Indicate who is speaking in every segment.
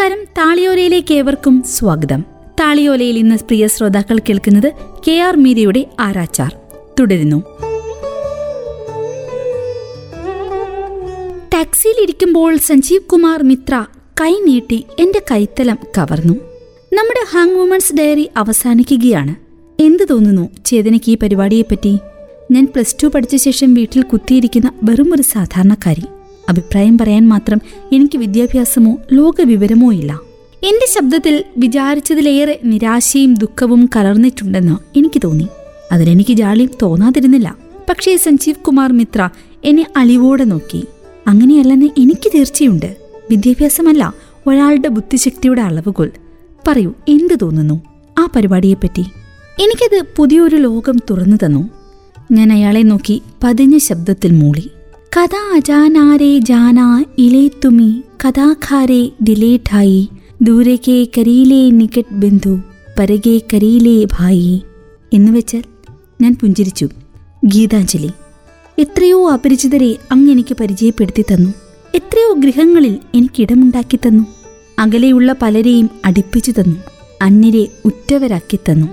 Speaker 1: നമസ്കാരം. താളിയോലയിലേക്ക് ഏവർക്കും സ്വാഗതം. താളിയോലയിൽ ഇന്ന് പ്രിയ ശ്രോതാക്കൾ കേൾക്കുന്നത് കെ ആർ മീരയുടെ ആരാച്ചാർ. തുടരുന്നു. ടാക്സിയിലിരിക്കുമ്പോൾ സഞ്ജീവ് കുമാർ മിത്ര കൈ നീട്ടി എന്റെ കൈത്തലം കവർന്നു. നമ്മുടെ ഹാങ് വുമൺസ് ഡയറി അവസാനിക്കുകയാണ്. എന്തു തോന്നുന്നു ചേതനയ്ക്ക് ഈ പരിപാടിയെപ്പറ്റി? ഞാൻ പ്ലസ് ടു പഠിച്ച ശേഷം വീട്ടിൽ കുത്തിയിരിക്കുന്ന വെറും ഒരു സാധാരണക്കാരി. അഭിപ്രായം പറയാൻ മാത്രം എനിക്ക് വിദ്യാഭ്യാസമോ ലോകവിവരമോ ഇല്ല. എന്റെ ശബ്ദത്തിൽ വിചാരിച്ചതിലേറെ നിരാശയും ദുഃഖവും കലർന്നിട്ടുണ്ടെന്ന് എനിക്ക് തോന്നി. അതിലെനിക്ക് ജാളിയും തോന്നാതിരുന്നില്ല. പക്ഷേ സഞ്ജീവ് കുമാർ മിത്ര എന്നെ അലിവോടെ നോക്കി. അങ്ങനെയല്ലെന്ന് എനിക്ക് തീർച്ചയുണ്ട്. വിദ്യാഭ്യാസമല്ല ഒരാളുടെ ബുദ്ധിശക്തിയുടെ അളവുകൾ പറയൂ എന്ത് തോന്നുന്നു? ആ പരിപാടിയെപ്പറ്റി. എനിക്കത് പുതിയൊരു ലോകം തുറന്നു തന്നു. ഞാൻ അയാളെ നോക്കി പതിഞ്ഞ ശബ്ദത്തിൽ മൂളി. കഥാ അജാനാരേ ജാനാ ഇലേ തുമി കഥാഖാരെ ദിലേ ഠായി ദൂരേക്ക് കരീലേ നികട്ട് ബന്ധു പരകെ കരീലേ ഭായി. എന്നുവെച്ചാൽ ഞാൻ പുഞ്ചിരിച്ചു. ഗീതാഞ്ജലി എത്രയോ അപരിചിതരെ അങ്ങ് എനിക്ക് പരിചയപ്പെടുത്തി തന്നു. എത്രയോ ഗൃഹങ്ങളിൽ എനിക്കിടമുണ്ടാക്കി തന്നു. അകലെയുള്ള പലരെയും അടുപ്പിച്ചു തന്നു. അന്യരെ ഉറ്റവരാക്കി തന്നു.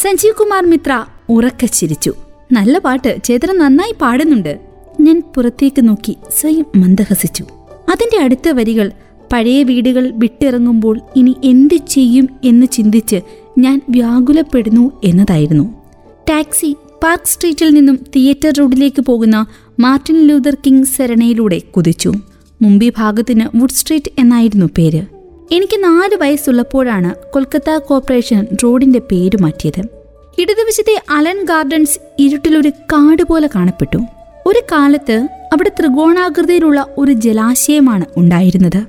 Speaker 1: സഞ്ജീവ് കുമാർ മിത്ര ഉറക്കച്ചിരിച്ചു നല്ല പാട്ട് ചേതന നന്നായി പാടുന്നുണ്ട്. ഞാൻ പുറത്തേക്ക് നോക്കി സ്വയം മന്ദഹസിച്ചു. അതിന്റെ അടുത്ത വരികൾ പഴയ വീടുകൾ വിട്ടിറങ്ങുമ്പോൾ ഇനി എന്തു ചെയ്യും എന്ന് ചിന്തിച്ച് ഞാൻ വ്യാകുലപ്പെടുന്നു എന്നതായിരുന്നു. ടാക്സി പാർക്ക് സ്ട്രീറ്റിൽ നിന്നും തിയേറ്റർ റോഡിലേക്ക് പോകുന്ന മാർട്ടിൻ ലൂതർ കിങ് സെരണയിലൂടെ കുതിച്ചു. മുംബൈ ഭാഗത്തിന് വുഡ് സ്ട്രീറ്റ് എന്നായിരുന്നു പേര്. എനിക്ക് നാല് വയസ്സുള്ളപ്പോഴാണ് കൊൽക്കത്ത കോർപ്പറേഷൻ റോഡിന്റെ പേര് മാറ്റിയത്. ഇടതുവശത്തെ അലൻ ഗാർഡൻസ് ഇരുട്ടിലൊരു കാട് പോലെ കാണപ്പെട്ടു. ഒരു കാലത്ത് അവിടെ ത്രികോണാകൃതിയിലുള്ള ഒരു ജലാശയമാണ് ഉണ്ടായിരുന്നത്.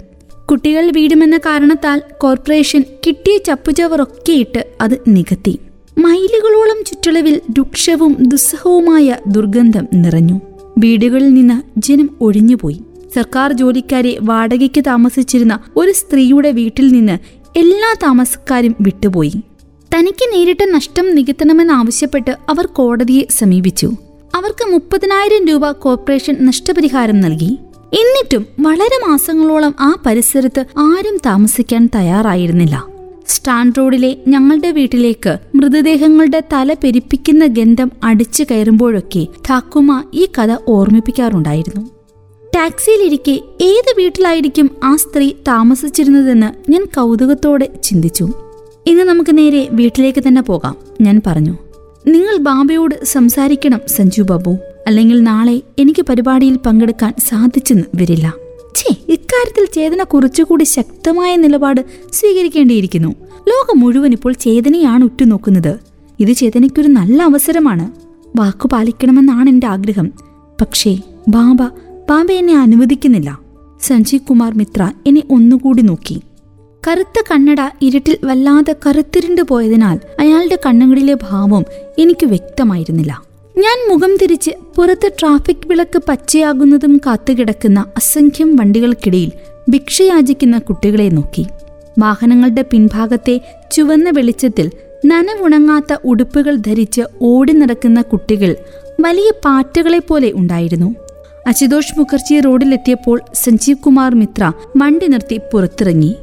Speaker 1: കുട്ടികൾ വീടുമെന്ന കാരണത്താൽ കോർപ്പറേഷൻ കിട്ടിയ ചപ്പുചവറൊക്കെ ഇട്ട് അത് നികത്തി. മൈലുകളോളം ചുറ്റളവിൽ രൂക്ഷവും ദുസ്സഹവുമായ ദുർഗന്ധം നിറഞ്ഞു. വീടുകളിൽ നിന്ന് ജനം ഒഴിഞ്ഞുപോയി. സർക്കാർ ജോലിക്കാരെ വാടകയ്ക്ക് താമസിച്ചിരുന്ന ഒരു സ്ത്രീയുടെ വീട്ടിൽ നിന്ന് എല്ലാ താമസക്കാരും വിട്ടുപോയി. തനിക്ക് നേരിട്ട നഷ്ടം നികത്തണമെന്നാവശ്യപ്പെട്ട് അവർ കോടതിയെ സമീപിച്ചു. അവർക്ക് മുപ്പതിനായിരം രൂപ കോർപ്പറേഷൻ നഷ്ടപരിഹാരം നൽകി. എന്നിട്ടും വളരെ മാസങ്ങളോളം ആ പരിസരത്ത് ആരും താമസിക്കാൻ തയ്യാറായിരുന്നില്ല. സ്റ്റാൻഡ് റോഡിലെ ഞങ്ങളുടെ വീട്ടിലേക്ക് മൃതദേഹങ്ങളുടെ തല പെരിപ്പിക്കുന്ന ഗന്ധം അടിച്ചു കയറുമ്പോഴൊക്കെ ഠാക്കുമ ഈ കഥ ഓർമ്മിപ്പിക്കാറുണ്ടായിരുന്നു. ടാക്സിയിലിരിക്കെ ഏത് വീട്ടിലായിരിക്കും ആ സ്ത്രീ താമസിച്ചിരുന്നതെന്ന് ഞാൻ കൗതുകത്തോടെ ചിന്തിച്ചു. ഇന്ന് നമുക്ക് നേരെ വീട്ടിലേക്ക് തന്നെ പോകാം ഞാൻ പറഞ്ഞു. നിങ്ങൾ ബാബയോട് സംസാരിക്കണം സഞ്ജു ബാബു. അല്ലെങ്കിൽ നാളെ എനിക്ക് പരിപാടിയിൽ പങ്കെടുക്കാൻ സാധിച്ചെന്ന് വരില്ല. ഛേ ഇക്കാര്യത്തിൽ ചേതന കുറച്ചുകൂടി ശക്തമായ നിലപാട് സ്വീകരിക്കേണ്ടിയിരിക്കുന്നു. ലോകം മുഴുവൻ ഇപ്പോൾ ചേതനയാണ് ഉറ്റുനോക്കുന്നത്. ഇത് ചേതനയ്ക്കൊരു നല്ല അവസരമാണ്. വാക്കു പാലിക്കണമെന്നാണ് എന്റെ ആഗ്രഹം. പക്ഷേ ബാബ ബാബ എന്നെ അനുവദിക്കുന്നില്ല. സഞ്ജീവ് കുമാർ മിത്ര എന്നെ ഒന്നുകൂടി നോക്കി. കറുത്ത കണ്ണട ഇരുട്ടിൽ വല്ലാതെ കറുത്തിരുണ്ടു പോയതിനാൽ അയാളുടെ കണ്ണുകളിലെ ഭാവം എനിക്ക് വ്യക്തമായിരുന്നില്ല. ഞാൻ മുഖം തിരിച്ച് പുറത്ത് ട്രാഫിക് വിളക്ക് പച്ചയാകുന്നതും കാത്തുകിടക്കുന്ന അസംഖ്യം വണ്ടികൾക്കിടയിൽ ഭിക്ഷയാചിക്കുന്ന കുട്ടികളെ നോക്കി. വാഹനങ്ങളുടെ പിൻഭാഗത്തെ ചുവന്ന വെളിച്ചത്തിൽ നനവുണങ്ങാത്ത ഉടുപ്പുകൾ ധരിച്ച് ഓടി നടക്കുന്ന കുട്ടികൾ വലിയ പാറ്റകളെ പോലെ ഉണ്ടായിരുന്നു. അശുതോഷ് മുഖർജി റോഡിലെത്തിയപ്പോൾ സഞ്ജീവ് കുമാർ മിത്ര വണ്ടി നിർത്തി പുറത്തിറങ്ങി.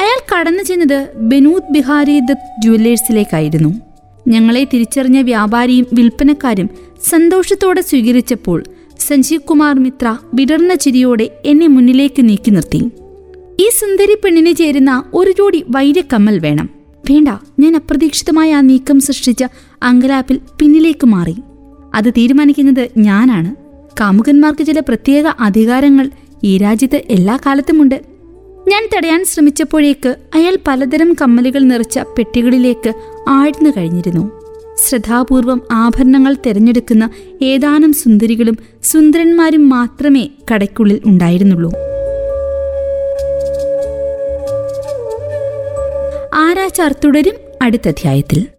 Speaker 1: അയാൾ കടന്നു ചെന്നത് ബനൂത് ബിഹാരി ദത്ത് ജുവല്ലേഴ്സിലേക്കായിരുന്നു. ഞങ്ങളെ തിരിച്ചറിഞ്ഞ വ്യാപാരിയും വിൽപ്പനക്കാരും സന്തോഷത്തോടെ സ്വീകരിച്ചപ്പോൾ സഞ്ജീവ് കുമാർ മിത്ര വിടർന്ന ചിരിയോടെ എന്നെ മുന്നിലേക്ക് നീക്കി നിർത്തി. ഈ സുന്ദരി പെണ്ണിനെ ചേരുന്ന ഒരു ജോടി വൈരക്കമ്മൽ വേണം. വേണ്ട ഞാൻ അപ്രതീക്ഷിതമായ ആ നീക്കം സൃഷ്ടിച്ച അങ്കലാപ്പിൽ പിന്നിലേക്ക് മാറി. അത് തീരുമാനിക്കുന്നത് ഞാനാണ്. കാമുകന്മാർക്ക് ചില പ്രത്യേക അധികാരങ്ങൾ ഈ രാജ്യത്ത് എല്ലാ കാലത്തുമുണ്ട്. ഞാൻ തടയാൻ ശ്രമിച്ചപ്പോഴേക്ക് അയാൾ പലതരം കമ്മലുകൾ നിറച്ച പെട്ടികളിലേക്ക് ആഴ്ന്നു കഴിഞ്ഞിരുന്നു. ശ്രദ്ധാപൂർവം ആഭരണങ്ങൾ തിരഞ്ഞെടുക്കുന്ന ഏതാനും സുന്ദരികളും സുന്ദരന്മാരും മാത്രമേ കടയ്ക്കുള്ളിൽ ഉണ്ടായിരുന്നുള്ളൂ. ആരാച്ചാർ തുടരും അടുത്ത അധ്യായത്തിൽ.